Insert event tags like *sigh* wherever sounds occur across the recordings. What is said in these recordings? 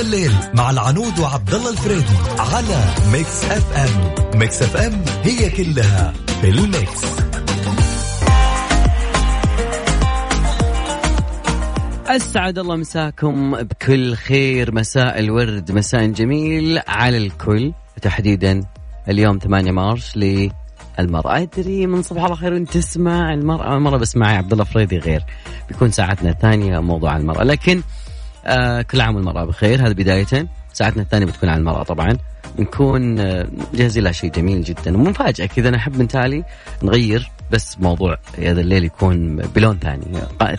الليل مع العنود وعبد الله الفريدي على Mix FM. Mix FM هي كلها في ال mix. أسعد الله مساكم بكل خير. مساء الورد مساء جميل على الكل. تحديدا اليوم 8 مارس للمرأة. أدري من صباح الله خير وأنت تسمع المرأة. مرة بس معي عبد الله فريدي غير. بيكون ساعتنا الثانية موضوع المرأة. لكن آه كل عام والمرأة بخير. هذا بداية. ساعتنا الثانية بتكون عن المرأة طبعا. نكون آه، جاهزين لها شيء جميل جدا ومفاجأة كذا. أنا أحب من تالي نغير بس موضوع يا ذا الليل يكون بلون ثاني.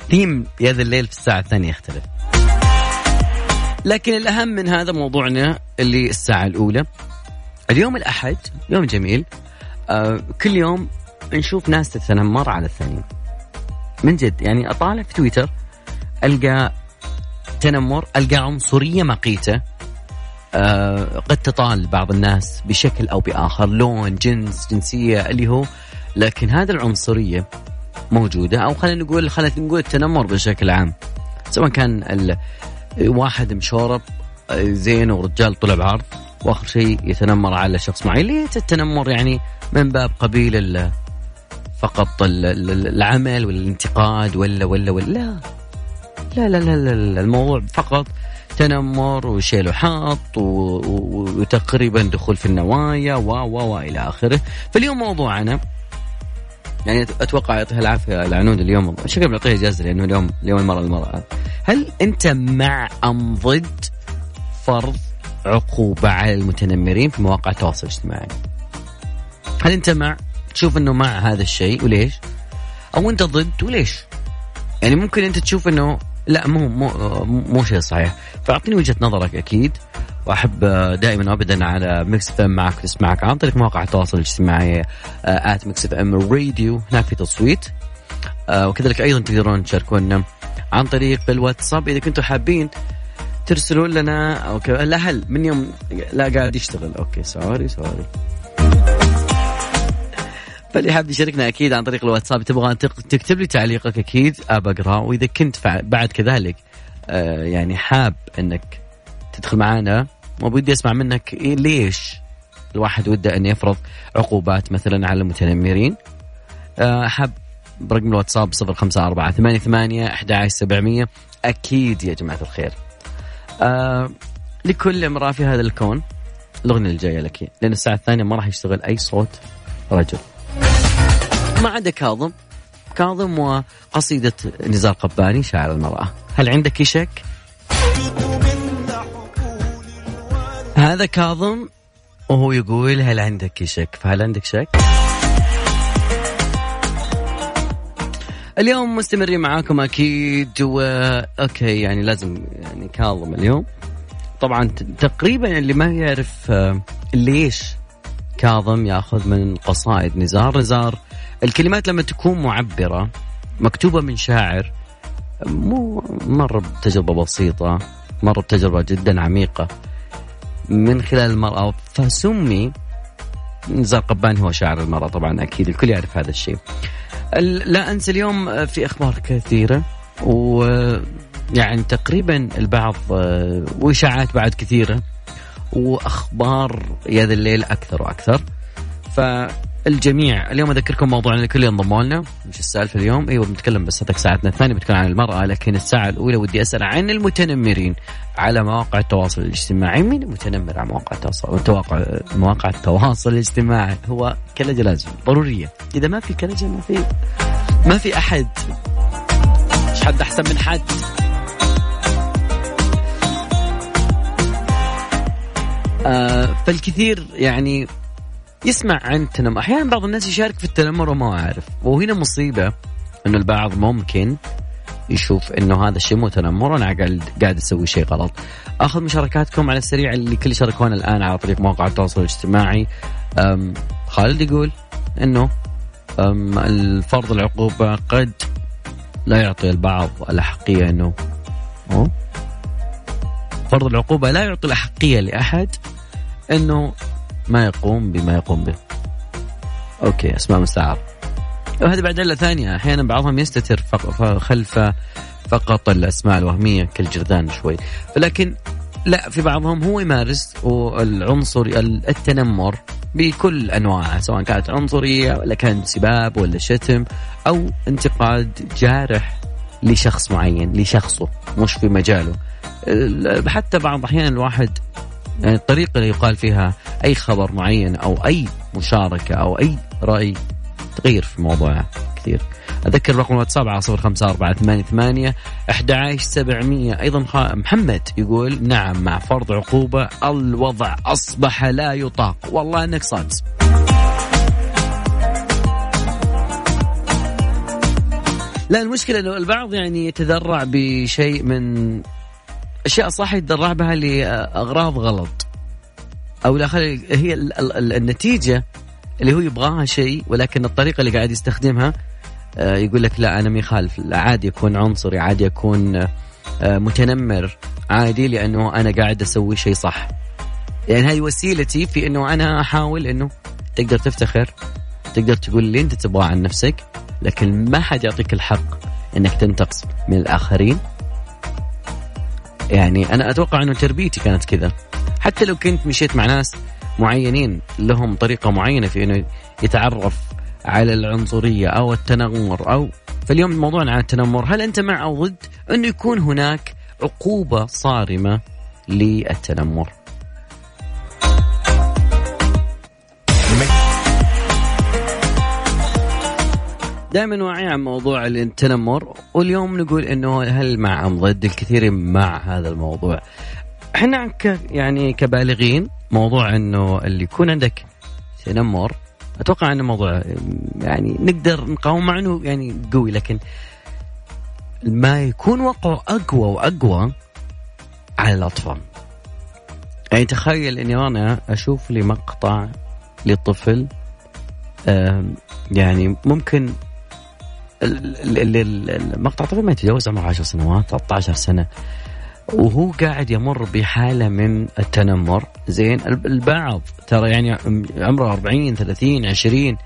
ثيم يا ذا الليل في الساعة الثانية يختلف. لكن الأهم من هذا موضوعنا اللي الساعة الأولى. اليوم الأحد يوم جميل. آه كل يوم نشوف ناس تتنمر على الثانيين من جد يعني أطالع في تويتر ألقى تنمر ألقى عنصرية مقيتة آه قد تطال بعض الناس بشكل أو بآخر لون جنس جنسية اللي هو لكن هذه العنصرية موجودة أو خلينا نقول خلينا نقول التنمر بشكل عام سواء كان. واحد مشورب آه، زين ورجال طلع بعرض وآخر شيء يتنمر على شخص معين ليه التنمر يعني من باب قبيل. فقط ال... العمل والانتقاد ولا ولا ولا لا لا لا لا. الموضوع فقط تنمر وشيل وحط وتقريبا دخول في النوايا و و و إلى آخره فاليوم موضوعنا يعني أتوقع يعطيها العافية العنود اليوم شكله بيعطيها إجازة لأنه اليوم اليوم المراه المراه هل أنت مع أم ضد فرض عقوبة على المتنمرين في مواقع التواصل الاجتماعي؟ هل أنت مع تشوف إنه مع هذا الشيء وليش؟ أو أنت ضد وليش؟ يعني ممكن أنت تشوف إنه لا مو مو مو شيء صحيح. فأعطيني وجهة نظرك أكيد وأحب دائما وابدا على Mix FM معك تسمعك عن طريق مواقع التواصل الاجتماعي at Mix FM Radio هناك في تصويت آه، وكذلك أيضا تقدرون تشاركونا عن طريق الواتساب. إذا كنتم حابين ترسلون لنا okay لا هل من يوم لا قاعد يشتغل. okay sorry sorry. فاللي حاب يشاركنا أكيد عن طريق الواتساب. تبغى تكتب لي تعليقك أكيد أبى أقرأ. وإذا كنت بعد كذلك آه يعني حاب أنك تدخل معانا وبدي أسمع منك ليش الواحد وده أن يفرض عقوبات مثلا على المتنمرين. آه حاب برقم الواتساب 054 88 11700 أكيد يا جماعة الخير. آه لكل امرأة في هذا الكون الأغنية الجاية لك لأن الساعة الثانية ما راح يشتغل أي صوت رجل. ما عدا كاظم. كاظم وقصيدة نزار قباني شاعر المرأة. هل عندك شك؟ هذا كاظم وهو يقول هل عندك شك؟ فهل عندك شك؟ اليوم مستمرين معاكم أكيد و أوكي يعني لازم يعني كاظم اليوم. طبعا تقريبا اللي ما يعرف آه، ليش كاظم ياخذ من قصائد نزار. نزار الكلمات لما تكون معبرة مكتوبة من شاعر مو مر بتجربة بسيطة مر بتجربة جدا عميقة. من خلال المرأة فسمي نزار قباني هو شاعر المرأة طبعا أكيد الكل يعرف هذا الشيء. لا أنسى اليوم في أخبار كثيرة و يعني تقريبا البعض وإشاعات بعد كثيرة وأخبار يا ذا الليل أكثر وأكثر. ف الجميع. اليوم أذكركم موضوعنا الكل ينضموا لنا مش السالفة اليوم. أيوه بنتكلم بس هذاك ساعتنا الثانية بتكون عن المرأة لكن الساعة الأولى ودي أسأل عن المتنمرين على مواقع التواصل الاجتماعي. مين المتنمر على مواقع التواصل؟ مواقع مواقع التواصل الاجتماعي؟ هو كلجه لازم ضرورية. إذا ما في كلجه ما في ما في أحد. مش حد أحسن من حد. آه فالكثير يعني يسمع عن التنمر أحيانا بعض الناس يشارك في التنمر وما عارف وهنا مصيبة إنه البعض ممكن يشوف إنه هذا الشيء مو تنمر وأنا قاعد قاعد أسوي شيء غلط. أخذ مشاركاتكم على السريع اللي كل شاركونا الآن على طريق مواقع التواصل الاجتماعي. خالد يقول إنه الفرض العقوبة قد لا يعطي البعض الأحقية إنه فرض العقوبة لا يعطي الأحقية لأحد إنه ما يقوم بما يقوم به. أوكي أسماء مستعار وهذه بعد علة ثانية. أحيانا بعضهم يستتر خلف فقط الأسماء الوهمية كالجردان شوي. لكن لا في بعضهم هو يمارس العنصري التنمر بكل أنواعه سواء كانت عنصرية ولا كان سباب ولا شتم أو انتقاد جارح لشخص معين لشخصه مش في مجاله حتى بعض الاحيان الواحد يعني الطريقة اللي يقال فيها أي خبر معين أو أي مشاركة أو أي رأي تغير في الموضوع كثير. أذكر رقم الواتساب على صفر خمسة أربعة ثمانية ثمانية أحد عشر سبعمية. أيضا محمد يقول نعم مع فرض عقوبة الوضع أصبح لا يطاق. والله أنك صادق. لا المشكلة أنه البعض يعني يتذرع بشيء من أشياء صح يتذرع بها لأغراض غلط. أو لا هي النتيجة اللي هو يبغاها شيء ولكن الطريقة اللي قاعد يستخدمها آه، يقول لك لا أنا ما يخالف. عادي يكون عنصري عادي يكون آه، متنمر عادي لأنه أنا قاعد أسوي شيء صح. يعني هذه وسيلتي في إنه أنا أحاول إنه تقدر تفتخر تقدر تقول اللي أنت تبغاه عن نفسك لكن ما حد يعطيك الحق إنك تنتقص من الآخرين. يعني أنا أتوقع إنه تربيتي كانت كذا. حتى لو كنت مشيت مع ناس معينين لهم طريقة معينة في إنه يتعرف على العنصرية أو التنمر أو فاليوم موضوعنا عن التنمر هل أنت مع أو ضد إنه يكون هناك عقوبة صارمة للتنمر؟ دائما واعي عن موضوع التنمر واليوم نقول إنه هل مع أم ضد؟ الكثير مع هذا الموضوع. إحنا ك يعني كبالغين موضوع إنه اللي يكون عندك تنمر أتوقع ان الموضوع يعني نقدر نقاوم مع إنه يعني قوي لكن ما يكون وقعه أقوى وأقوى على الأطفال. يعني تخيل إني أنا أشوف لي مقطع لطفل يعني ممكن المقطع طبعا ما يتجاوز عمره 10 سنوات 13 سنة. وهو قاعد يمر بحالة من التنمر. زين البعض ترى يعني عمره 40 30 20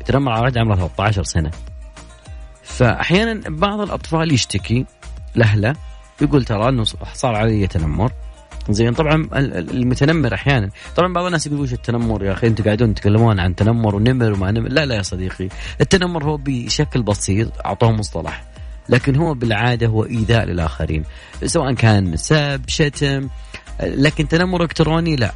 يتنمر على عمره 13 سنة. فأحيانا بعض الأطفال يشتكي لاهله يقول ترى إنه صار علي تنمر. زين. طبعا المتنمر أحيانا. طبعا بعض الناس يقولوا وش التنمر؟ يا أخي أنتم قاعدون تتكلمون عن تنمر ونمر وما نمر. لا لا يا صديقي. التنمر هو بشكل بسيط أعطوه مصطلح لكن هو بالعادة هو إيذاء للآخرين. سواء كان سب شتم لكن تنمر إلكتروني لا.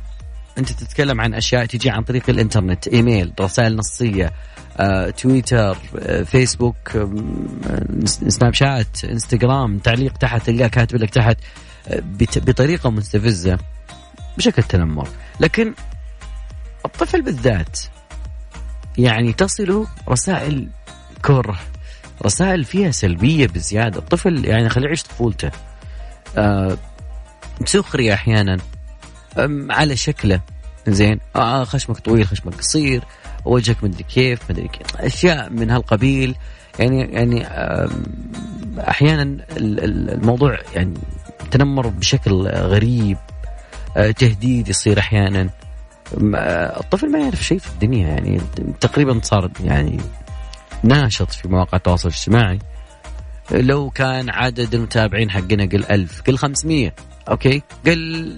أنت تتكلم عن أشياء تجي عن طريق الإنترنت إيميل رسائل نصية آه، تويتر آه، فيسبوك آه، سناب شات إنستغرام تعليق تحت تلقاه كاتب لك تحت بطريقة مستفزة بشكل تنمر. لكن الطفل بالذات يعني تصل رسائل كره رسائل فيها سلبية بزيادة. الطفل يعني خليه يعيش طفولته. سخرية أحيانا. على شكله. زين؟ آه خشمك طويل خشمك قصير وجهك مدري كيف مدري كيف. أشياء من هالقبيل. يعني يعني أحيانا الموضوع يعني تنمر بشكل غريب. آه، تهديد يصير أحيانا. آه، الطفل ما يعرف شيء في الدنيا. يعني تقريبا صار يعني ناشط في مواقع التواصل الاجتماعي. لو كان عدد المتابعين حقنا قل ألف قل 500 أوكي؟ قل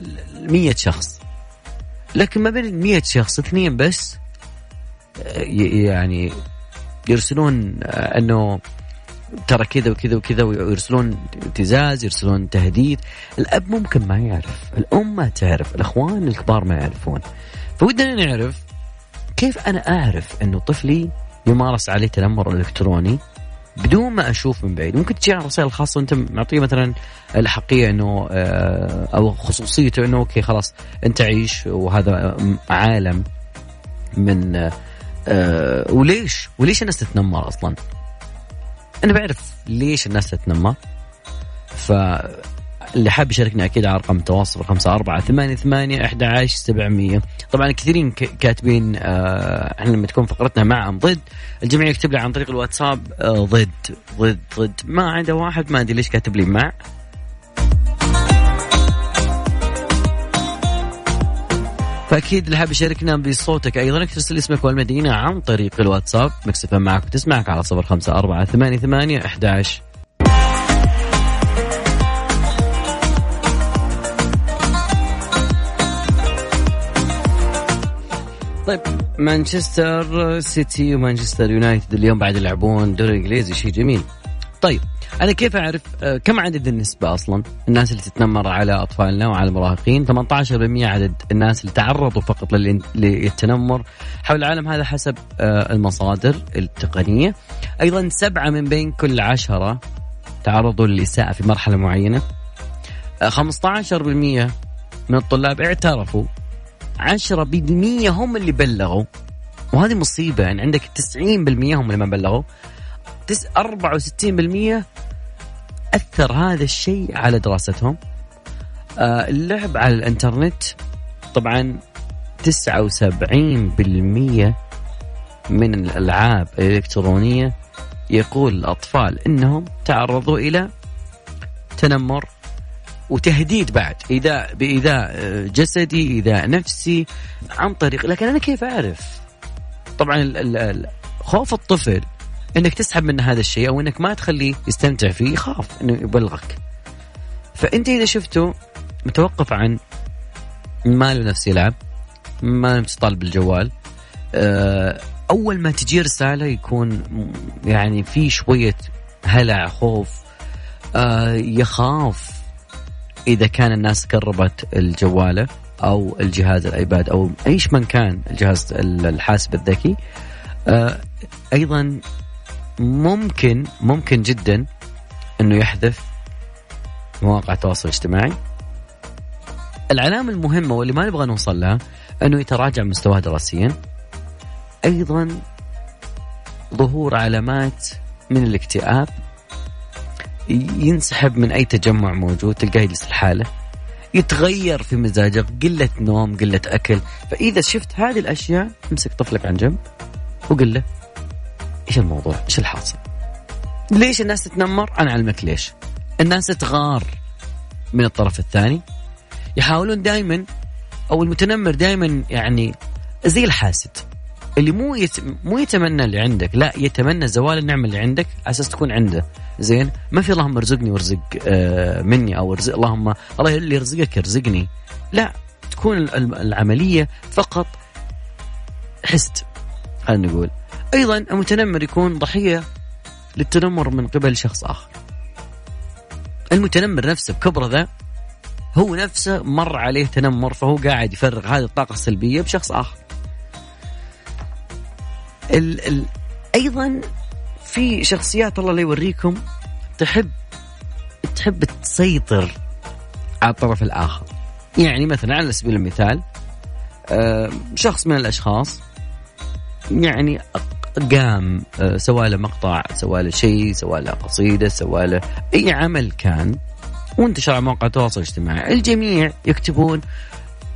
100 شخص. لكن ما بين 100 شخص اثنين بس يعني يرسلون إنه ترى كذا وكذا وكذا ويرسلون ابتزاز يرسلون تهديد. الأب ممكن ما يعرف الأم ما تعرف الأخوان الكبار ما يعرفون. فودنا نعرف كيف أنا أعرف إنه طفلي يمارس عليه تنمر إلكتروني؟ بدون ما أشوف من بعيد. ممكن تجي على الرسائل الخاصة وأنت معطيه مثلا الحقيه إنه آه، أو خصوصيته إنه أوكي خلاص أنت عيش وهذا عالم من آه، وليش؟ وليش الناس تتنمر أصلا؟ أنا بعرف ليش الناس تتنمر. ف اللي حاب يشاركنا أكيد على رقم التواصل خمسة أربعة ثمانية ثمانية أحد عشر سبعمية. طبعا كثيرين كاتبين آه إحنا لما تكون فقرتنا مع أم ضد الجميع يكتب لي عن طريق الواتساب آه ضد ضد ضد. ما عنده واحد ما أدري ليش كاتب لي مع. فأكيد اللي حاب يشاركنا بصوتك أيضا ترسل اسمك والمدينة عن طريق الواتساب. مكسفه معك وتسمعك على صفر خمسة أربعة ثمانية ثمانية إحدى طيب مانشستر سيتي ومانشستر يونايتد اليوم بعد يلعبون دوري انجليزي شيء جميل. طيب أنا كيف أعرف آه، كم عدد النسبة أصلا؟ الناس اللي تتنمر على أطفالنا وعلى المراهقين 18% عدد الناس اللي تعرضوا فقط لل- للتنمر. حول العالم هذا حسب آه، المصادر التقنية. أيضا سبعة من بين كل عشرة تعرضوا للإساءة في مرحلة معينة. آه، 15% من الطلاب اعترفوا 10% هم اللي بلغوا. وهذه مصيبة يعني عندك 90% هم اللي ما بلغوا. تس 64% أثر هذا الشيء على دراستهم. آه، اللعب على الإنترنت طبعا 79% من الألعاب الإلكترونية يقول الأطفال إنهم تعرضوا إلى تنمر وتهديد بعد ايذاء بايذاء آه، جسدي ايذاء نفسي عن طريق. لكن أنا كيف أعرف؟ طبعا خوف الطفل إنك تسحب منه هذا الشيء أو إنك ما تخليه يستمتع فيه يخاف إنه يبلغك. فأنت إذا شفته متوقف عن ما له نفس يلعب ما له نفس طالب الجوال آه، أول ما تجي رسالة يكون يعني في شوية هلع خوف آه، يخاف. إذا كان الناس قربت الجوالة أو الجهاز الآيباد أو إيش من كان الجهاز ال- الحاسب الذكي آه، أيضا ممكن ممكن جدا إنه يحذف مواقع التواصل الاجتماعي. العلامة المهمة واللي ما نبغى نوصل لها إنه يتراجع مستواه دراسيا. أيضا ظهور علامات من الاكتئاب ينسحب من أي تجمع موجود تلقاه يجلس لحاله يتغير في مزاجه قلة نوم قلة أكل. فإذا شفت هذه الأشياء امسك طفلك عن جنب وقل له إيش الموضوع؟ إيش الحاصل؟ ليش الناس تتنمر؟ أنا أعلمك ليش. الناس تغار من الطرف الثاني. يحاولون دائما أو المتنمر دائما يعني زي الحاسد. اللي مو يت... مو يتمنى اللي عندك لا يتمنى زوال النعمة اللي عندك على أساس تكون عنده. زين؟ ما في اللهم ارزقني وارزق آه مني أو ارزق اللهم الله اللي يرزقك يرزقني. لا تكون ال- العملية فقط حسد خلينا نقول. أيضا المتنمر يكون ضحية للتنمر من قبل شخص آخر. المتنمر نفسه بكبره ذا هو نفسه مر عليه تنمر فهو قاعد يفرغ هذه الطاقة السلبية بشخص آخر. ال ال أيضا في شخصيات الله لا يوريكم تحب تحب تسيطر على الطرف الآخر. يعني مثلا على سبيل المثال آه، شخص من الأشخاص يعني قام آه، سوى له مقطع سوى له شيء سوى له قصيدة سوى له أي عمل كان وانتشر على مواقع التواصل الاجتماعي. الجميع يكتبون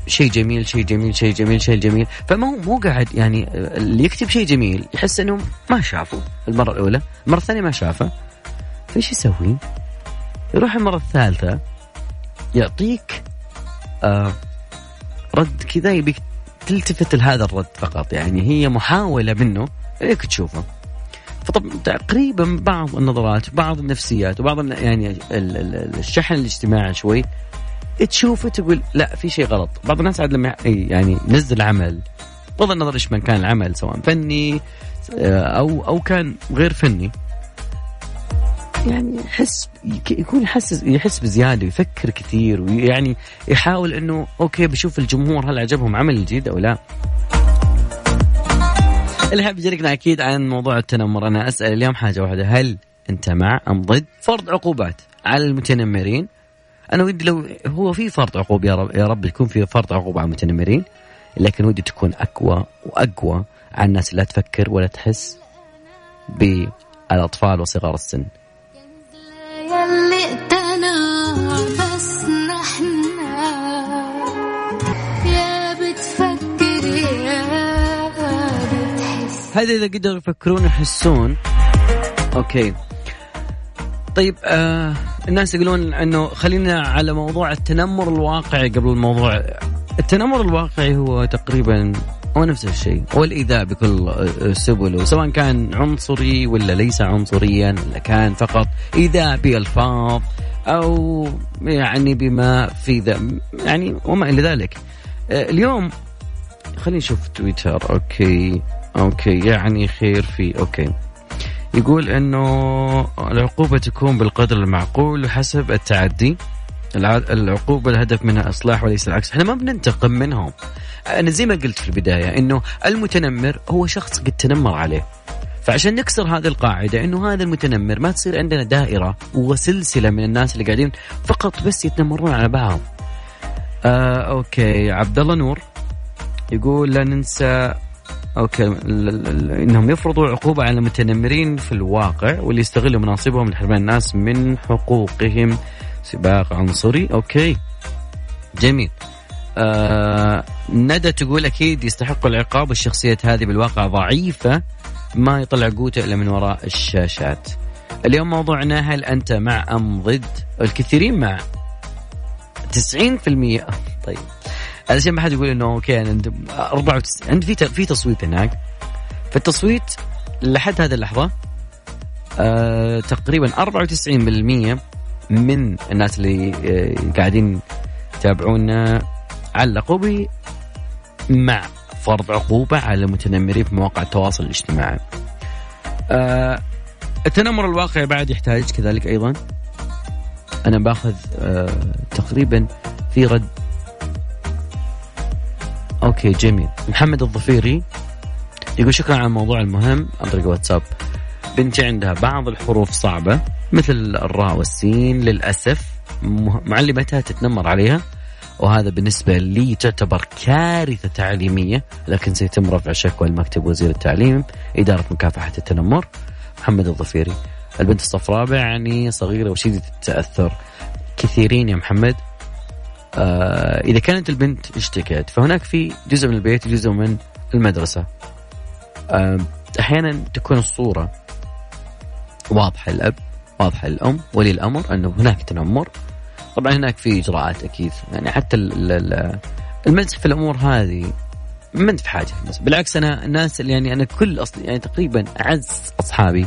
شيء جميل شيء جميل شيء جميل شيء جميل. فما هو مو قاعد يعني اللي يكتب شيء جميل يحس انه ما شافه المرة الأولى المرة الثانية ما شافه. فإيش يسوي؟ يروح المرة الثالثة يعطيك آه رد كذا يبيك تلتفت لهذا الرد فقط. يعني هي محاولة منه انك تشوفه. فطب تقريبا بعض النظرات بعض النفسيات وبعض يعني ال- ال- الشحن الاجتماعي شوي تشوفه تقول لا في شيء غلط. بعض الناس عاد لما يعني ينزل عمل بغض النظر إيش من كان العمل سواء فني آه، أو أو كان غير فني. يعني يحس يك- يكون يحس يحس بزيادة ويفكر كثير ويعني يحاول إنه أوكي بشوف الجمهور هل عجبهم عمل الجديد أو لا. اللي حاب يشاركنا أكيد عن موضوع التنمر. أنا أسأل اليوم حاجة واحدة. هل أنت مع أم ضد فرض عقوبات على المتنمرين؟ أنا ودي لو هو في فرض عقوبه يا رب يا رب يكون في فرض عقوبه على المتنمرين لكن ودي تكون أقوى وأقوى على الناس اللي لا تفكر ولا تحس بالأطفال وصغار السن. هذا إذا قدروا يفكرون يحسون. okay. طيب آه الناس يقولون إنه خلينا على موضوع التنمر الواقعي قبل الموضوع. التنمر الواقعي هو تقريبا هو نفس الشيء. هو الايذاء بكل سبله سواء كان عنصري ولا ليس عنصريا ولا كان فقط. إيذاء بألفاظ أو يعني بما في ذا يعني وما إلى ذلك. اليوم خلينا نشوف تويتر. okay okay يعني خير في okay. يقول إنه العقوبة تكون بالقدر المعقول وحسب التعدي. الع- العقوبة الهدف منها إصلاح وليس العكس. إحنا ما بننتقم منهم. أنا زي ما قلت في البداية أنه المتنمر هو شخص قد تنمر عليه. فعشان نكسر هذه القاعدة أنه هذا المتنمر ما تصير عندنا دائرة وسلسلة من الناس اللي قاعدين فقط بس يتنمرون على بعض. آه okay. عبد الله نور يقول لا ننسى okay. إنهم يفرضوا عقوبة على المتنمرين في الواقع واللي يستغلوا مناصبهم لحرمان الناس من حقوقهم. سباق عنصري. okay. جميل. آه ندى تقول أكيد يستحقوا العقاب والشخصيات هذه بالواقع ضعيفة ما يطلع قوته إلا من وراء الشاشات. اليوم موضوعنا هل أنت مع أم ضد؟ الكثيرين مع. 90% طيب. علشان ما حد يقول إنه أوكي أنا عند 94 عندي في في تصويت هناك فالتصويت لحد هذه اللحظة آه تقريبا 94% من الناس اللي آه قاعدين يتابعونا علقوا ب مع فرض عقوبة على المتنمرين في مواقع التواصل الاجتماعي. آه التنمر الواقعي بعد يحتاج كذلك أيضا أنا باخذ آه تقريبا في رد أوكي جميل. محمد الظفيري يقول شكرا على الموضوع المهم عن طريق واتساب. بنتي عندها بعض الحروف صعبة مثل الراء والسين للأسف معلمتها تتنمر عليها وهذا بالنسبة لي تعتبر كارثة تعليمية لكن سيتم رفع شكوى لمكتب وزير التعليم إدارة مكافحة التنمر. محمد الظفيري البنت الصفراء يعني صغيرة وشديدة التأثر. كثيرين يا محمد. آه إذا كانت البنت اشتكت فهناك في جزء من البيت وجزء من المدرسة. آه أحيانا تكون الصورة واضحة الاب واضحة الام ولي الأمر أنه هناك تنمر. طبعا هناك في إجراءات أكيد يعني حتى ال- ال- المزح في الأمور هذه ما أنت في حاجة. بالعكس أنا الناس اللي يعني أنا كل اصل يعني تقريبا أعز أصحابي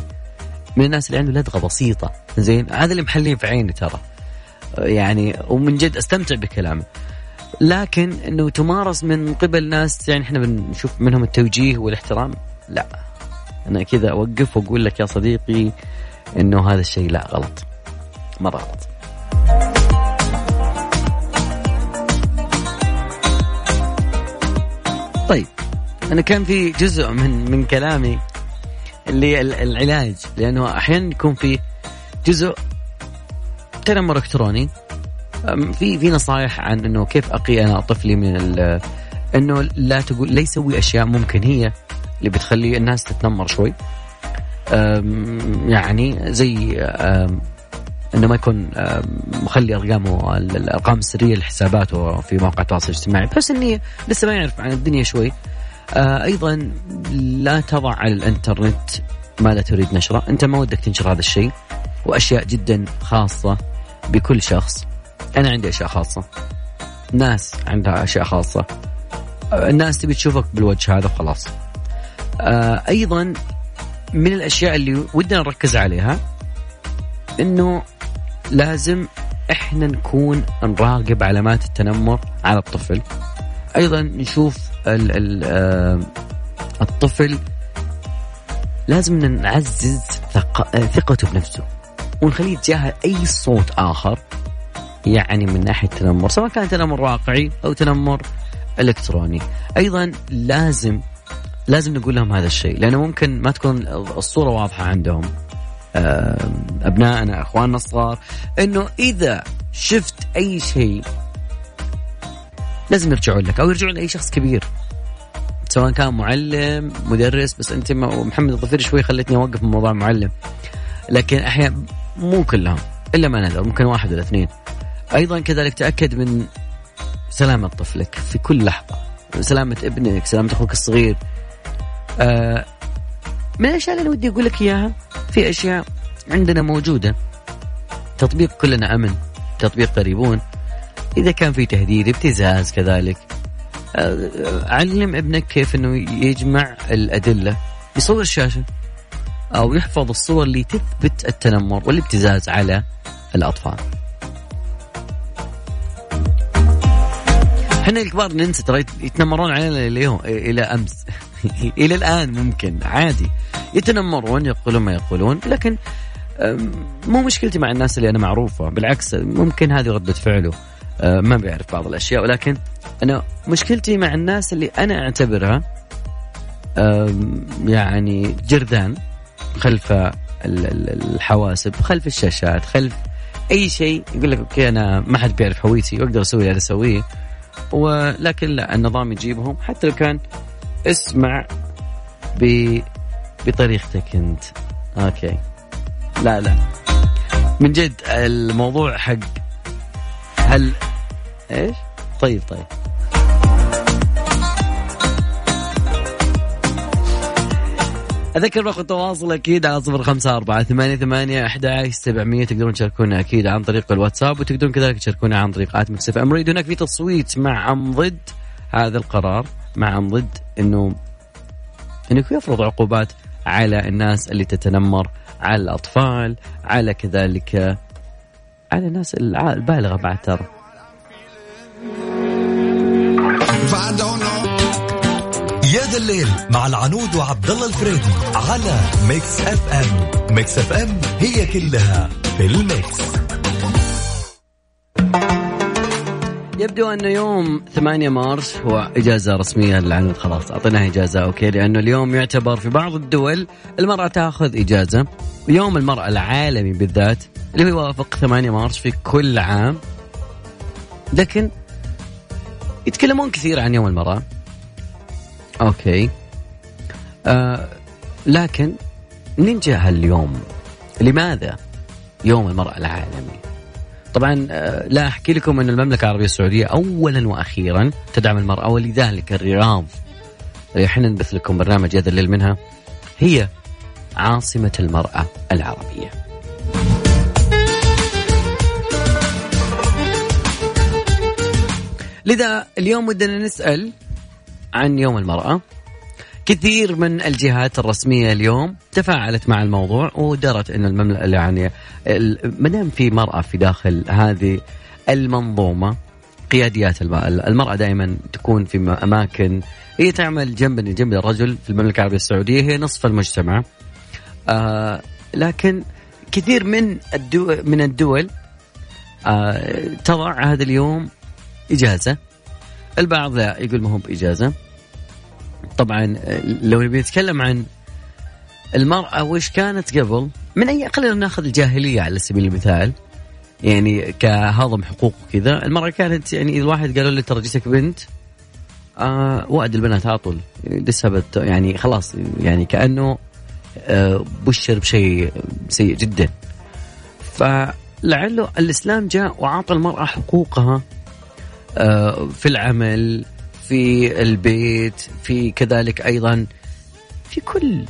من الناس اللي عنده لدغة بسيطة. زين هذا اللي محلين في عيني ترى. يعني ومن جد أستمتع بكلامه. لكن إنه تمارس من قبل ناس يعني إحنا بنشوف منهم التوجيه والاحترام لا. أنا كذا أوقف وأقول لك يا صديقي إنه هذا الشيء لا غلط. مره غلط. طيب أنا كان في جزء من من كلامي اللي ال- العلاج لأنه أحيانا يكون في جزء تنمر إلكتروني. أم، في في نصائح عن إنه كيف أقي أنا طفلي من إنه لا تقول لا يسوي أشياء ممكن هي اللي بتخلي الناس تتنمر شوي. يعني زي إنه ما يكون مخلي أرقامه ال- الأرقام السرية لحساباته في مواقع التواصل الاجتماعي بحيث انه لسه ما يعرف عن الدنيا شوي. آه، أيضا لا تضع على الإنترنت ما لا تريد نشره. أنت ما ودك تنشر هذا الشيء وأشياء جدا خاصة. بكل شخص. أنا عندي أشياء خاصة. ناس عندها أشياء خاصة. الناس تبي تشوفك بالوجه هذا وخلاص. آه، أيضا من الأشياء اللي ودنا نركز عليها إنه لازم إحنا نكون نراقب علامات التنمر على الطفل. أيضا نشوف ال ال آه، الطفل لازم نعزز ثق- ثقته بنفسه. ونخليه يتجاهل أي صوت آخر يعني من ناحية تنمر سواء كان تنمر واقعي أو تنمر إلكتروني. أيضا لازم لازم نقول لهم هذا الشيء لأنه ممكن ما تكون الصورة واضحة عندهم. أبنائنا إخواننا الصغار إنه إذا شفت أي شيء لازم يرجعون لك أو يرجعون لأي شخص كبير. سواء كان معلم مدرس بس أنت محمد الظفير شوي خلتني أوقف من موضوع المعلم. لكن أحيانا مو كلهم إلا ما نذر ممكن واحد ولا اثنين. أيضا كذلك تأكد من سلامة طفلك في كل لحظة سلامة ابنك سلامة أخوك الصغير. آه من الأشياء اللي ودي أقول لك إياها في أشياء عندنا موجودة. تطبيق كلنا أمن تطبيق قريبون. إذا كان في تهديد ابتزاز كذلك. آه، علم ابنك كيف إنه يجمع الأدلة. يصور الشاشة. أو يحفظ الصور اللي تثبت التنمر والابتزاز على الأطفال. إحنا الكبار ننسى ترى يتنمرون علينا اليوم إلى أمس. *laughs* إلى الآن ممكن عادي. يتنمرون يقولون ما يقولون لكن مو مشكلتي مع الناس اللي أنا معروفة. بالعكس ممكن هذه ردة فعله. أه، ما بيعرف بعض الأشياء ولكن أنا مشكلتي مع الناس اللي أنا أعتبرها يعني جرذان خلف ال- ال- الحواسب خلف الشاشات خلف أي شيء. يقول لك okay أنا ما حد بيعرف هويتي وأقدر أسوي اللي أسويه. ولكن لا النظام يجيبهم. حتى لو كان اسمع ب بطريقتك أنت. okay. لا لا. من جد الموضوع حق هل إيش؟ طيب طيب. أذكر رقم التواصل أكيد على صفر خمسة أربعة ثمانية ثمانية أحد سبعمية تقدرون تشاركونا أكيد عن طريق الواتساب وتقدرون كذلك تشاركونا عن طريق at Mix FM. Radio هناك في تصويت مع أم ضد هذا القرار مع أم ضد إنه إنه يفرض عقوبات على الناس اللي تتنمر على الأطفال على كذلك على الناس البالغة بعد ترى. يا ذا الليل مع العنود وعبد الله الفريدي على Mix FM. Mix FM هي كلها في ال mix. يبدو انه يوم 8 مارس هو إجازة رسمية للعنود. خلاص اعطيناها إجازة okay لأنه اليوم يعتبر في بعض الدول المرأة تأخذ إجازة. ويوم المرأة العالمي بالذات اللي يوافق 8 مارس في كل عام. لكن يتكلمون كثير عن يوم المرأة. أوكي آه لكن منين جاء هاليوم؟ لماذا يوم المرأة العالمي؟ طبعا آه، لا أحكي لكم أن المملكة العربية السعودية اولا وأخيرا تدعم المرأة ولذلك الرياض إحنا نبث لكم برنامج هذا الليل منها هي عاصمة المرأة العربية. لذا اليوم ودنا نسأل عن يوم المرأة. كثير من الجهات الرسمية اليوم تفاعلت مع الموضوع ودرت إن المملكة يعني ما دام في مرأة في داخل هذه المنظومة قياديات الم- المرأة دائما تكون في أماكن هي تعمل جنبا جنب الرجل في المملكة العربية السعودية هي نصف المجتمع. آه لكن كثير من الدول من الدول آه تضع هذا اليوم إجازة. البعض لا يقول ما هو بإجازة. طبعا لو نبي نتكلم عن المرأة وش كانت قبل؟ من أي خلينا ناخذ الجاهلية على سبيل المثال. يعني كهضم حقوق وكذا المرأة كانت يعني إذا الواحد قالوا له ترى جيتك بنت آه وأد البنات على طول. لسه يعني خلاص يعني كأنه آه بشر بشيء سيء جدا. فلعله الإسلام جاء وأعطى المرأة حقوقها آه في العمل في البيت في كذلك أيضا في كل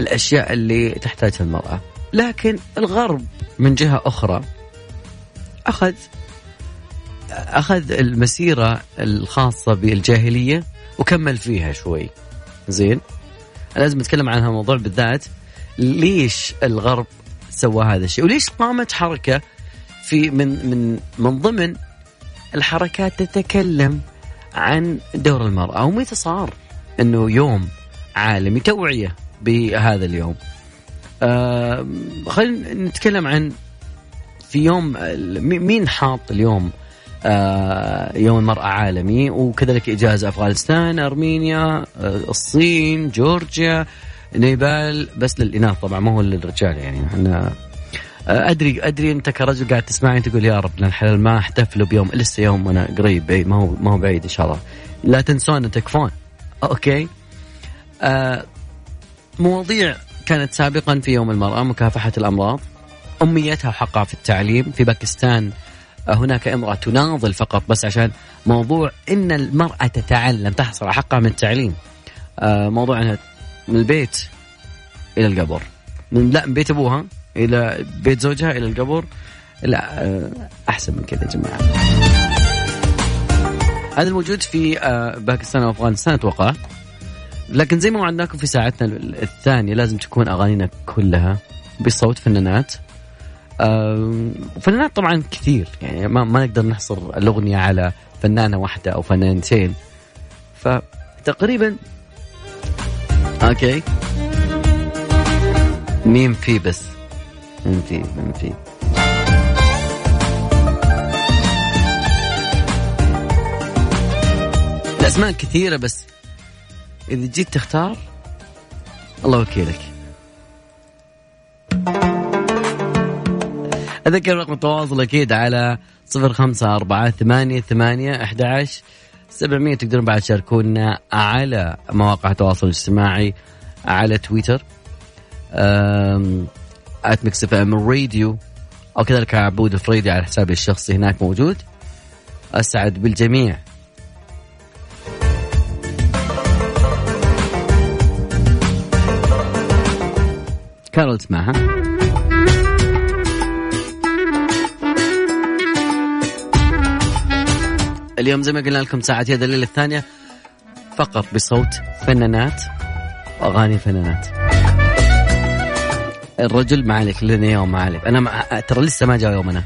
الأشياء اللي تحتاجها المرأة. لكن الغرب من جهة أخرى أخذ أخذ المسيرة الخاصة بالجاهلية وكمل فيها شوي. زين؟ لازم أتكلم عن هالموضوع بالذات. ليش الغرب سوى هذا الشيء؟ وليش قامت حركة في من من من ضمن الحركات تتكلم؟ عن دور المرأة ومتى صار أنه يوم عالمي توعية بهذا اليوم. آه خلينا نتكلم عن في يوم مين حاط اليوم؟ آه يوم المرأة عالمي وكذلك إجازة أفغانستان أرمينيا آه الصين جورجيا نيبال بس للإناث طبعا ما هو للرجال يعني إحنا أدري أدري أنت كرجل قاعد تسمعني تقول يا رب الحلال ما احتفلوا بيوم لسه يوم أنا قريب بعيد ما هو ما هو بعيد إن شاء الله. لا تنسون تكفون. okay؟ آه مواضيع كانت سابقا في يوم المرأة مكافحة الأمراض أميتها وحقها في التعليم. في باكستان آه هناك امرأة تناضل فقط بس عشان موضوع إن المرأة تتعلم تحصل على حقها من التعليم. آه موضوع إنها من البيت إلى القبر. من لا من بيت أبوها. إلى بيت زوجها إلى القبر لا أحسن من كذا يا جماعة. هذا الموجود في آه، باكستان وافغانستان أتوقع. لكن زي ما وعدناكم في ساعتنا الثانية لازم تكون أغانينا كلها بصوت فنانات. فنانات طبعا كثير. يعني ما, ما نقدر نحصر الأغنية على فنانة واحدة أو فنانتين. فتقريبا أوكي. مين في بس؟ مين في الأسماء كثيرة بس إذا جيت تختار الله وكيلك. أذكر رقم التواصل أكيد على صفر خمسة أربعة ثمانية ثمانية أحد عشر سبعمية تقدرون بعد تشاركونا على مواقع التواصل الاجتماعي على تويتر. at Mix FM Radio. أو كذلك عبود الفريدي على حسابي الشخصي هناك موجود. أسعد بالجميع. كارول تسمعها. اليوم زي ما قلنا لكم ساعة يد الليل الثانية فقط بصوت فنانات واغاني فنانات. الرجل ما عليك لنا يوم ما عليك أنا. ترى لسه ما جاء يومنا.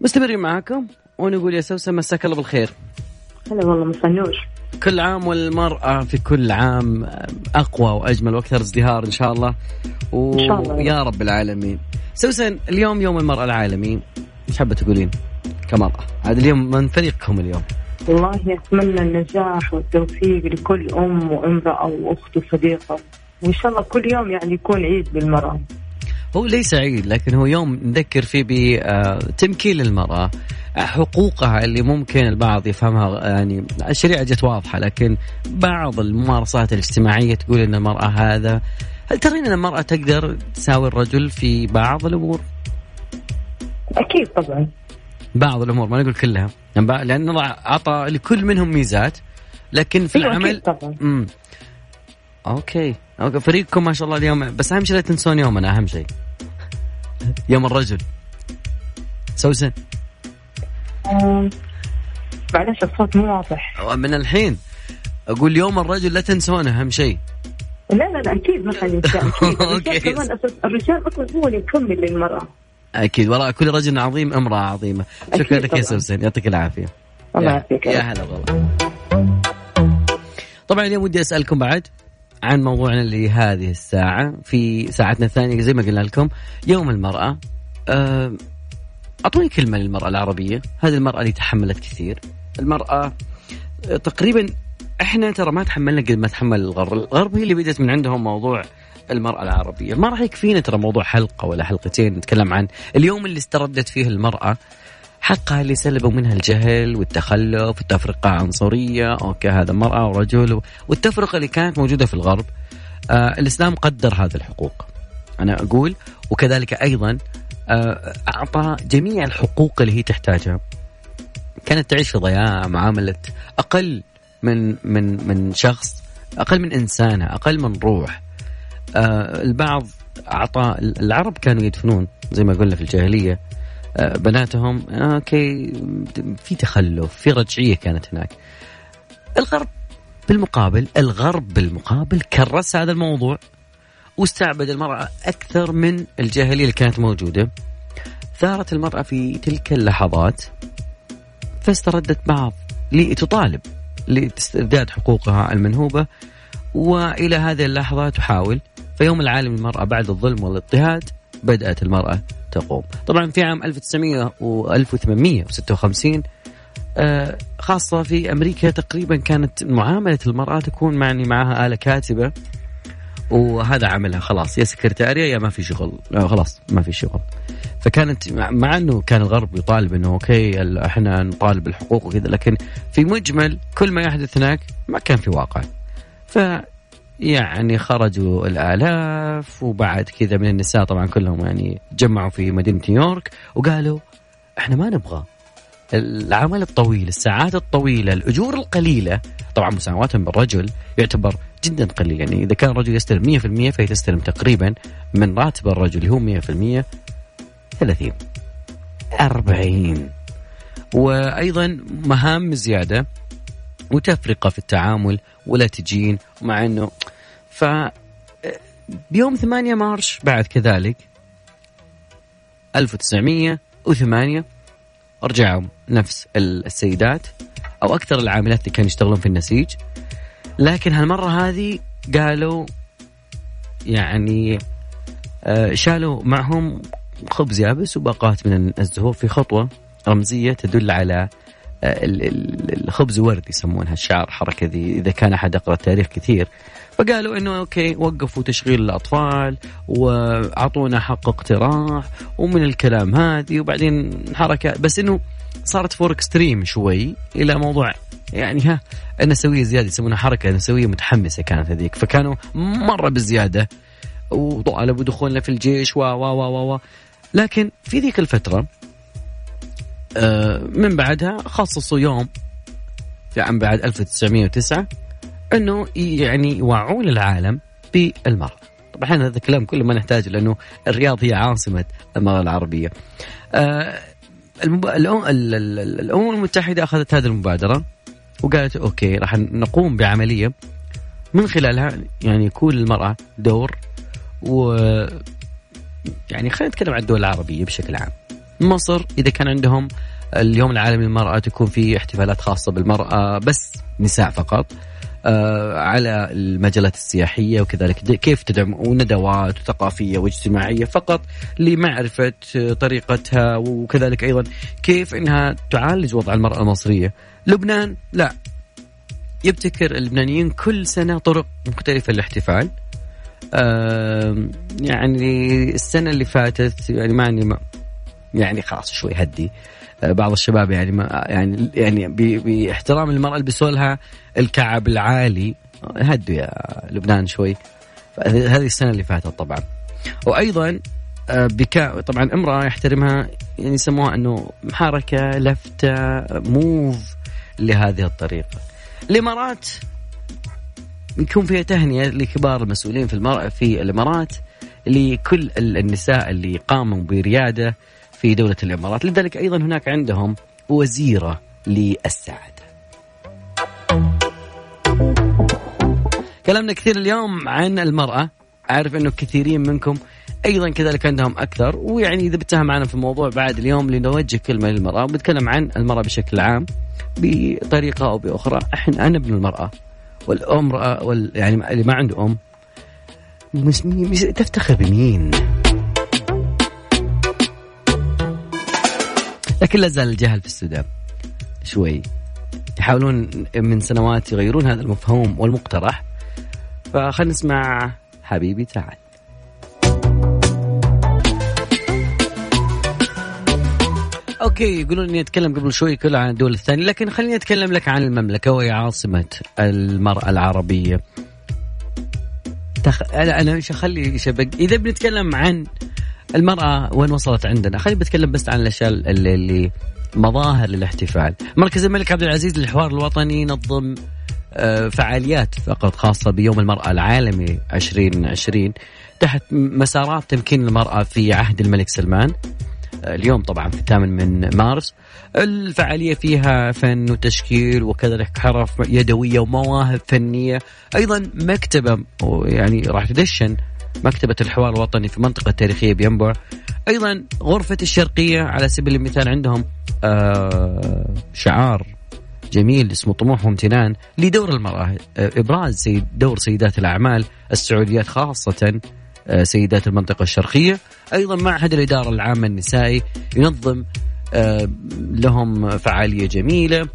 مستمرين معاكم ونقول يا سوسن مساك الله بالخير. هلا والله مساء النور كل عام والمرأة في كل عام أقوى وأجمل وأكثر ازدهار إن شاء الله. و... إن شاء الله. يا رب العالمين. سوسن اليوم يوم المرأة العالمي إيش حابة تقولين؟ كمرأة. هذا اليوم من فريقكم اليوم. والله أتمنى النجاح والتوفيق لكل أم وامرأة وأخت وصديقة. وإن شاء الله كل يوم يعني يكون عيد بالمرأة. هو ليس عيد لكن هو يوم نذكر فيه بتمكين المرأة. حقوقها اللي ممكن البعض يفهمها يعني الشريعة جت واضحة لكن بعض الممارسات الاجتماعية تقول أن المرأة هذا. هل ترين أن المرأة تقدر تساوي الرجل في بعض الأمور؟ أكيد طبعا. بعض الأمور ما نقول كلها. يعني لأن الله أعطى لكل منهم ميزات لكن في أيوة العمل طبعا. okay. okay فريقكم ما شاء الله اليوم. بس أهم شيء لا تنسون يومنا أهم شيء. يوم الرجل. سوسن معلش الصوت مو واضح. من الحين أقول يوم الرجل لا تنسونه أهم شيء. لا لا لا أكيد ما أكيد. *laughs* okay. الرجال كمان أساس الرجال أصلا هو اللي يكمل للمرأة. أكيد. وراء كل رجل عظيم أمرأة عظيمة. شكرا لك يا. سوسن. يعطيك العافية. الله يا- يعافيك. يا هلا والله. طبعا اليوم ودي أسألكم بعد عن موضوعنا اللي هذه الساعة. في ساعتنا الثانية زي ما قلنا لكم يوم المرأة. أعطوني كلمة للمرأة العربية. هذه المرأة اللي تحملت كثير. المرأة تقريبا إحنا ترى ما تحملنا قد ما تحمل الغرب. الغرب هي اللي بدأت من عندهم موضوع المرأة العربية. ما راح يكفينا ترى موضوع حلقة ولا حلقتين نتكلم عن اليوم اللي استردت فيه المرأة حقها اللي سلبوا منها الجهل والتخلف والتفرقة عنصرية. أوكي هذا مرأة ورجل والتفرقة اللي كانت موجودة في الغرب. آه الإسلام قدر هذه الحقوق أنا أقول. وكذلك أيضا آه أعطى جميع الحقوق اللي هي تحتاجها. كانت تعيش في ضياع معاملة أقل من من من شخص أقل من إنسانة أقل من روح. البعض أعطى العرب كانوا يدفنون زي ما قلنا في الجاهلية. آه، بناتهم آه، أوكي في تخلف في رجعية كانت هناك. الغرب بالمقابل الغرب بالمقابل كرس هذا الموضوع واستعبد المرأة أكثر من الجاهلية اللي كانت موجودة. ثارت المرأة في تلك اللحظات فاستردت بعض لتطالب لإسترداد حقوقها المنهوبة. وإلى هذه اللحظة تحاول فيوم العالم للمرأة بعد الظلم والاضطهاد بدأت المرأة تقوم. طبعا في عام 1900 و 1856 آه، خاصة في أمريكا تقريبا كانت معاملة المرأة تكون معني معها آلة كاتبة وهذا عملها خلاص. يا سكرتارية يا ما في شغل. آه، خلاص ما في شغل. فكانت مع- إنه كان الغرب يطالب إنه أوكي ال- إحنا نطالب بالحقوق وكذا لكن في مجمل كل ما يحدث هناك ما كان في واقع. ف يعني خرجوا الآلاف وبعد كذا من النساء طبعا كلهم يعني جمعوا في مدينة نيويورك وقالوا إحنا ما نبغى. العمل الطويل الساعات الطويلة الأجور القليلة طبعا مساواتهم بالرجل يعتبر جدا قليل. يعني إذا كان الرجل يستلم 100% فهي تستلم تقريبا من راتب الرجل اللي هو 100% 30 40 وأيضا مهام زيادة وتفرقة في التعامل ولا تجين مع إنه ف بيوم 8 مارش بعد كذلك 1908 رجعوا نفس السيدات أو أكثر العاملات اللي كانوا يشتغلون في النسيج. لكن هالمرة هذه قالوا يعني آه، شالوا معهم خبز يابس وباقات من الزهور في خطوة رمزية تدل على الخبز ورد يسمونها الشعر حركة ذي. إذا كان أحد يقرأ التاريخ كثير. فقالوا إنه أوكي وقفوا تشغيل الأطفال وأعطونا حق اقتراح ومن الكلام هذه وبعدين حركة. بس إنه صارت more extreme شوي إلى موضوع يعني ها النسوية زيادة يسمونها حركة نسوية متحمسة كانت هذيك. فكانوا مرة بزيادة وطالبوا دخولنا في الجيش و و و و لكن في ذيك الفترة آه، من بعدها خصصوا يوم في عام بعد 1909 إنه يعني يوعون العالم بالمرأة طبعا هذا الكلام كله ما نحتاجه لأنه الرياض هي عاصمة المرأة العربية. آه الأمم المتحدة أخذت هذه المبادرة وقالت أوكي راح نقوم بعملية من خلالها يعني يكون للمرأة دور و يعني خلينا نتكلم عن الدول العربية بشكل عام. مصر إذا كان عندهم اليوم العالمي للمرأة تكون في احتفالات خاصة بالمرأة بس نساء فقط. آه، على المجالات السياحية وكذلك. كيف تدعم؟ وندوات ثقافية واجتماعية فقط لمعرفة آه، طريقتها وكذلك أيضا كيف أنها تعالج وضع المرأة المصرية. لبنان؟ لا. يبتكر اللبنانيين كل سنة طرق مختلفة للاحتفال. يعني السنة اللي فاتت يعني ما ما- يعني خلاص شوي هدي. آه، بعض الشباب يعني ما يعني يعني باحترام المرأة لبسوا لها الكعب العالي. هدوا يا لبنان شوي. هذه السنة اللي فاتت طبعا. وأيضا آه، بكاء طبعا امرأة يحترمها يعني يسموها أنه حركة لفتة موف لهذه الطريقة. الإمارات يكون فيها تهنئة لكبار المسؤولين في المرأة في الإمارات لكل ال- النساء اللي قاموا بريادة في دولة الإمارات. لذلك أيضا هناك عندهم وزيرة للسعادة. كلامنا كثير اليوم عن المرأة. أعرف أنه كثيرين منكم أيضا كذلك عندهم أكثر. ويعني إذا بتساهم معنا في الموضوع بعد اليوم لنوجه كلمة للمرأة. وبنتكلم عن المرأة بشكل عام بطريقة أو بأخرى. إحنا أنا ابن المرأة والأمرأة وال يعني اللي ما عنده أم مش مش تفتخر بمين؟ لكن لا زال الجهل في السودان. شوي. يحاولون من سنوات يغيرون هذا المفهوم والمقترح. فخلنا نسمع حبيبي تعال. أوكي يقولون إني أتكلم قبل شوي كله عن الدول الثانية لكن خليني أتكلم لك عن المملكة وهي عاصمة المرأة العربية. تخ... أنا أنا مش اخلي شبك إذا بنتكلم عن المرأة وين وصلت عندنا؟ خليني بتكلم بس عن الأشياء اللي, اللي مظاهر للاحتفال. مركز الملك عبد العزيز للحوار الوطني نظم آه، فعاليات فقط خاصة بيوم المرأة العالمي 2020 تحت مسارات تمكين المرأة في عهد الملك سلمان. آه، اليوم طبعا في الثامن من مارس. الفعالية فيها فن وتشكيل وكذلك حرف يدوية ومواهب فنية. أيضا مكتبة يعني راح تدشن مكتبة الحوار الوطني في منطقة تاريخية بينبع. أيضا غرفة الشرقية على سبيل المثال عندهم آه شعار جميل اسمه طموح وامتنان لدور المرأة. آه، إبراز سيد دور سيدات الأعمال السعوديات خاصة آه، سيدات المنطقة الشرقية. أيضا معهد الإدارة العامة النسائي ينظم آه، لهم فعالية جميلة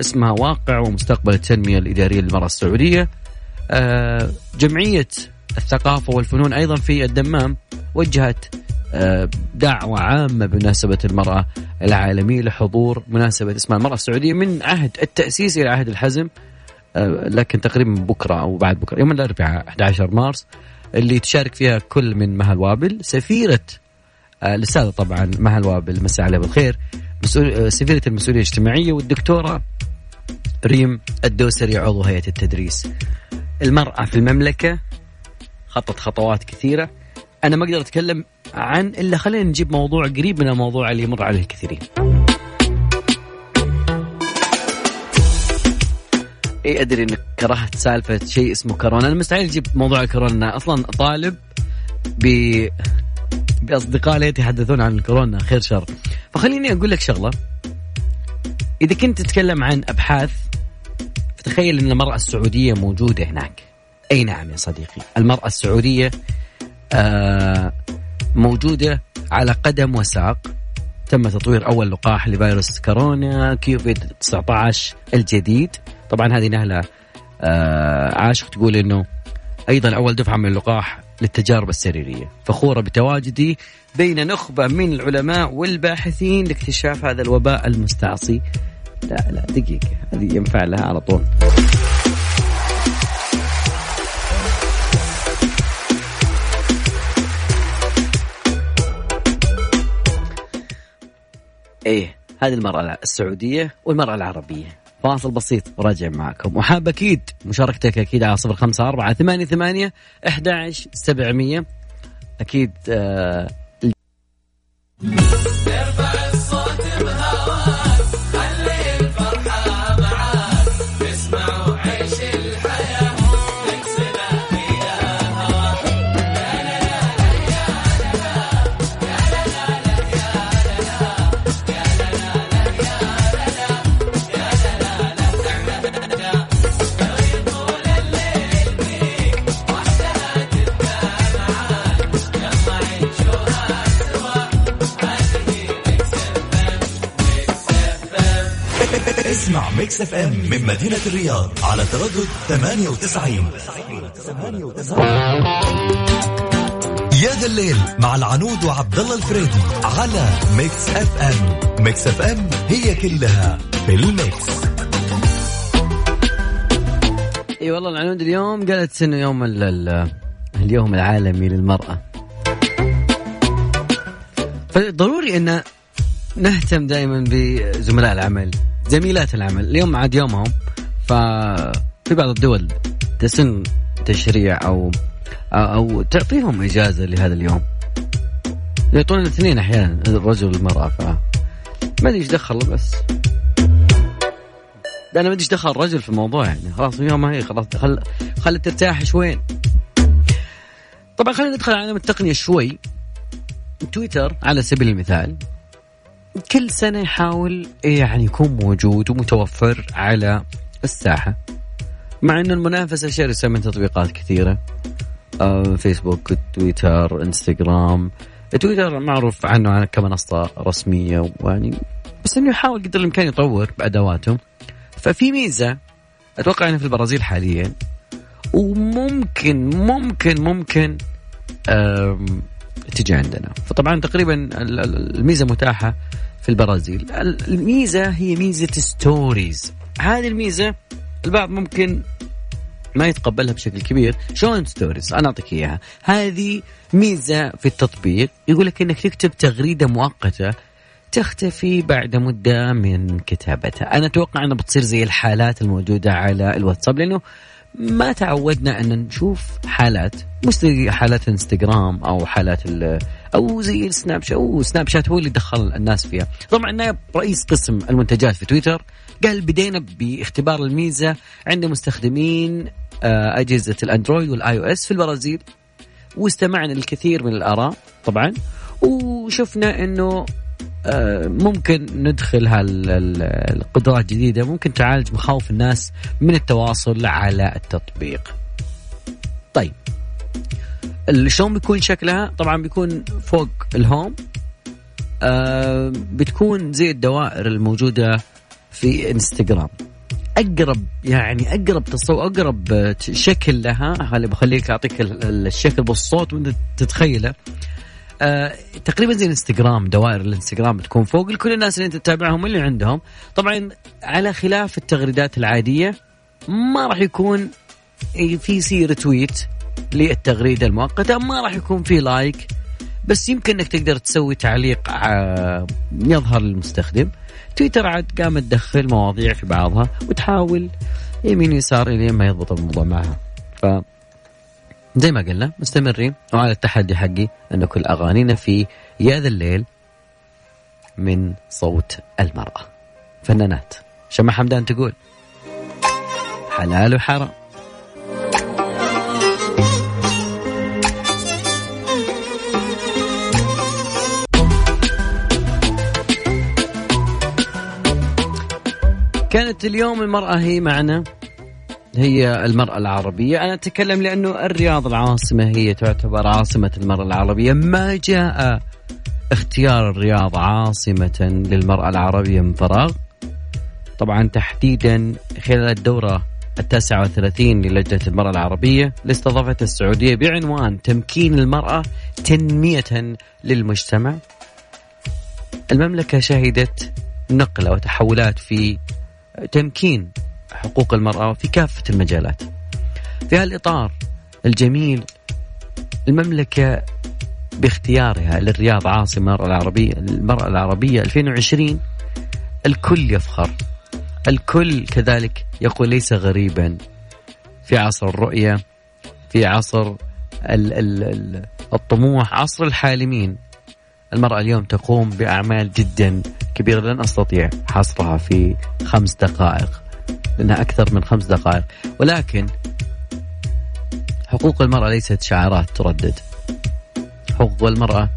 اسمها واقع ومستقبل التنمية الإدارية للمرأة السعودية. جمعية الثقافة والفنون أيضا في الدمام وجهت آه، دعوة عامة بمناسبة المرأة العالمية لحضور مناسبة إسمها المرأة السعودية من عهد التأسيس إلى عهد الحزم آه، لكن تقريبا بكرة أو بعد بكرة يوم الأربعاء 11 مارس اللي تشارك فيها كل من مها الوابل سفيرة آه، الأستاذة طبعا مها الوابل مساء عليها بالخير سفيرة المسؤولية الاجتماعية والدكتورة ريم الدوسري عضو هيئة التدريس. المرأة في المملكة خطت خطوات كثيرة. أنا ما أقدر أتكلم عن إلا خلينا نجيب موضوع قريب من الموضوع اللي يمر عليه الكثيرين اي أدري إنك كرهت سالفة شيء اسمه كورونا. أنا مستحيل أجيب موضوع كورونا. أصلا طالب ب بأصدقاء لي يتحدثون عن الكورونا خير شر. فخليني أقول لك شغلة. إذا كنت تتكلم عن أبحاث فتخيل إن المرأة السعودية موجودة هناك. أي نعم يا صديقي. المرأة السعودية آه موجودة على قدم وساق. تم تطوير أول لقاح لفيروس كورونا كيوفيد 19 الجديد. طبعا هذه نهلة آه عاشق تقول إنه أيضا أول دفعة من اللقاح للتجارب السريرية. فخورة بتواجدي بين نخبة من العلماء والباحثين لاكتشاف هذا الوباء المستعصي. لا لا دقيقة هذه ينفع لها على طول. إيه هذه المرأة السعودية والمرأة العربية. فاصل بسيط وراجع معكم. وحاب أكيد مشاركتك أكيد على صفر خمسة أربعة ثمانية ثمانية أحد سبعمية. أكيد آه اسمع Mix FM من مدينة الرياض على تردد 98 يا ذا الليل مع العنود وعبد الله الفريدي على Mix FM Mix FM هي كلها في ال mix. إي والله العنود اليوم قالت إنه يوم ال- ال- اليوم العالمي للمرأة. فضروري إن نهتم دائما بزملاء العمل. زميلات العمل. اليوم عاد يومهم ففي بعض الدول تسن تشريع أو أو تعطيهم إجازة لهذا اليوم. يعطون الاثنين أحيانا الرجل والمرأة ف ما أدري إيش دخل بس. أنا ما أدري إيش دخل الرجل في الموضوع يعني. خلاص يوم هي خلاص خل خلت ترتاح شوين طبعا خلينا ندخل على عالم التقنية شوي. تويتر على سبيل المثال كل سنة يحاول يعني يكون موجود ومتوفر على الساحة. مع ان المنافسة شرسه من تطبيقات كثيرة. آه، فيسبوك تويتر انستغرام تويتر معروف عنه كمنصة رسمية ويعني بس إنه يحاول قدر الإمكان يطور بادواته ففي ميزة أتوقع انها في البرازيل حاليا وممكن ممكن ممكن تجي عندنا. فطبعا تقريبا ال- ال- الميزة متاحة في البرازيل. ال- الميزة هي ميزة stories هذه الميزة البعض ممكن ما يتقبلها بشكل كبير. شلون stories أنا أعطيك إياها. هذه ميزة في التطبيق. يقول لك إنك تكتب تغريدة مؤقتة تختفي بعد مدة من كتابتها. أنا أتوقع انها بتصير زي الحالات الموجودة على الواتساب لأنه ما تعودنا أن نشوف حالات زي حالات الانستغرام أو حالات ال- أو زي السناب شات أو سناب شات هو اللي دخل الناس فيها. طبعا نائب رئيس قسم المنتجات في تويتر قال بدينا باختبار الميزة عند مستخدمين آه، أجهزة الأندرويد وال iOS في البرازيل. واستمعنا للكثير من الآراء طبعا وشفنا إنه ممكن ندخل هالقدرات الجديدة ممكن تعالج مخاوف الناس من التواصل على التطبيق. طيب شلون بيكون شكلها؟ طبعا بيكون فوق الهوم آه بتكون زي الدوائر الموجودة في إنستغرام. أقرب يعني أقرب تصور أقرب شكل لها خلي بخليك أعطيك ال- ال- الشكل بالصوت وأنت تتخيله آه، تقريبا زي الانستغرام دوائر الانستغرام بتكون فوق لكل الناس اللي أنت تتابعهم اللي عندهم. طبعا على خلاف التغريدات العادية ما راح يكون في retweet للتغريدة المؤقتة ما راح يكون في like بس يمكن إنك تقدر تسوي تعليق ع- يظهر للمستخدم. تويتر عاد قامت تدخل مواضيع في بعضها وتحاول يمين يسار إلين ما يضبط الموضوع معها. ف زي ما قلنا مستمرين وعلى التحدي حقي أن كل أغانينا في يا ذا الليل من صوت المرأة. فنانات شمع حمدان تقول حلال وحرام. كانت اليوم المرأة هي معنا. هي المرأة العربية. أنا أتكلم لأنه الرياض العاصمة هي تعتبر عاصمة المرأة العربية. ما جاء اختيار الرياض عاصمة للمرأة العربية من فراغ؟ طبعا تحديدا خلال الدورة التاسعة والثلاثين للجنة المرأة العربية لاستضافة السعودية بعنوان تمكين المرأة تنمية للمجتمع. المملكة شهدت نقلة وتحولات في تمكين حقوق المرأة في كافة المجالات. في هالإطار الجميل المملكة باختيارها للرياض عاصمة المرأة العربية المرأة العربية 2020 الكل يفخر. الكل كذلك يقول ليس غريبا في عصر الرؤية في عصر ال ال الطموح عصر الحالمين. المرأة اليوم تقوم بأعمال جدا كبيرة لن أستطيع حصرها في خمس دقائق. لأنها أكثر من خمس دقائق. ولكن حقوق المرأة ليست شعارات تردد. حقوق المرأة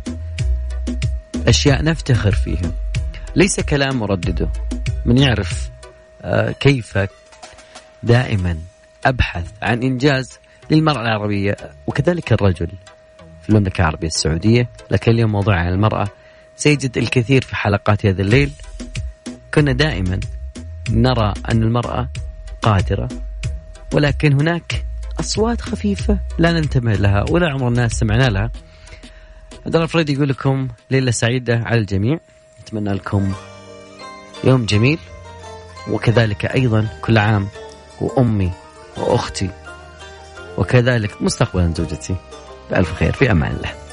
أشياء نفتخر فيها. ليس كلام مردده. من يعرف آه، كيف دائما أبحث عن إنجاز للمرأة العربية. وكذلك الرجل في المملكة العربية السعودية. لكن اليوم موضوع عن المرأة. سيجد الكثير في حلقات هذا الليل. كنا دائما نرى أن المرأة قادرة ولكن هناك أصوات خفيفة لا ننتبه لها ولا عمر الناس سمعنا لها. عبد الله الفريدي يقول لكم ليلة سعيدة على الجميع. أتمنى لكم يوم جميل وكذلك أيضا كل عام وأمي وأختي وكذلك مستقبلا زوجتي. بألف خير في أمان الله.